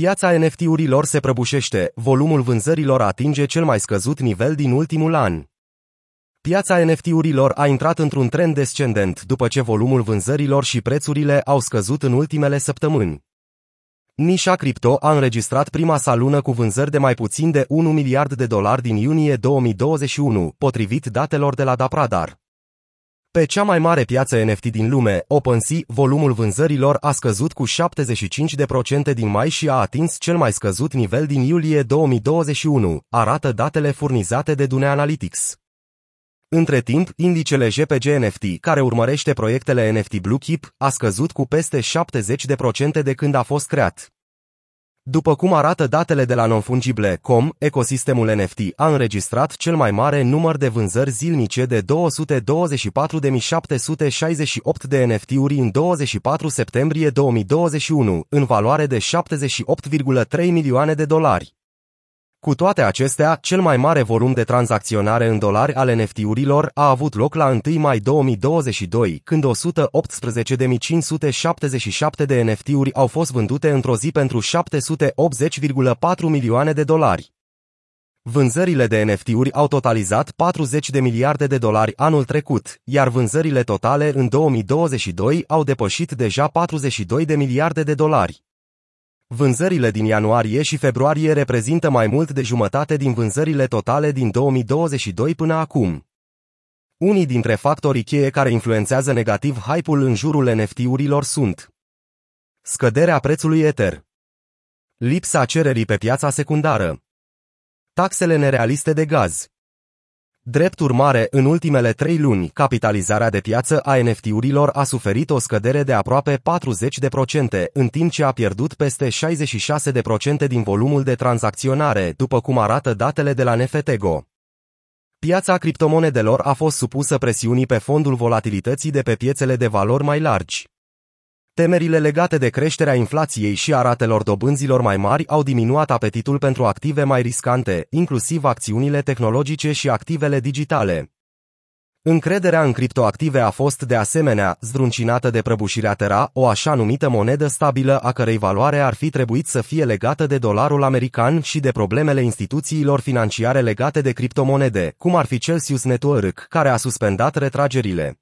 Piața NFT-urilor se prăbușește, volumul vânzărilor atinge cel mai scăzut nivel din ultimul an. Piața NFT-urilor a intrat într-un trend descendent după ce volumul vânzărilor și prețurile au scăzut în ultimele săptămâni. Nișa cripto a înregistrat prima sa lună cu vânzări de mai puțin de 1 miliard de dolari din iunie 2021, potrivit datelor de la Dapradar. Pe cea mai mare piață NFT din lume, OpenSea, volumul vânzărilor a scăzut cu 75% din mai și a atins cel mai scăzut nivel din iulie 2021, arată datele furnizate de Dune Analytics. Între timp, indicele JPG NFT, care urmărește proiectele NFT Blue Chip, a scăzut cu peste 70% de când a fost creat. După cum arată datele de la Nonfungible.com, ecosistemul NFT a înregistrat cel mai mare număr de vânzări zilnice de 224.768 de NFT-uri în 24 septembrie 2021, în valoare de 78,3 milioane de dolari. Cu toate acestea, cel mai mare volum de tranzacționare în dolari ale NFT-urilor a avut loc la 1 mai 2022, când 118.577 de NFT-uri au fost vândute într-o zi pentru 780,4 milioane de dolari. Vânzările de NFT-uri au totalizat 40 de miliarde de dolari anul trecut, iar vânzările totale în 2022 au depășit deja 42 de miliarde de dolari. Vânzările din ianuarie și februarie reprezintă mai mult de jumătate din vânzările totale din 2022 până acum. Unii dintre factorii cheie care influențează negativ hype-ul în jurul NFT-urilor sunt Scăderea prețului Ether Lipsa cererii pe piața secundară Taxele nerealiste de gaz Drept urmare, în ultimele trei luni, capitalizarea de piață a NFT-urilor a suferit o scădere de aproape 40%, în timp ce a pierdut peste 66% din volumul de tranzacționare, după cum arată datele de la NFTGO. Piața criptomonedelor a fost supusă presiunii pe fondul volatilității de pe piețele de valori mai largi. Temerile legate de creșterea inflației și a ratelor dobânzilor mai mari au diminuat apetitul pentru active mai riscante, inclusiv acțiunile tehnologice și activele digitale. Încrederea în criptoactive a fost de asemenea zdruncinată de prăbușirea Terra, o așa numită monedă stabilă a cărei valoare ar fi trebuit să fie legată de dolarul american și de problemele instituțiilor financiare legate de criptomonede, cum ar fi Celsius Network, care a suspendat retragerile.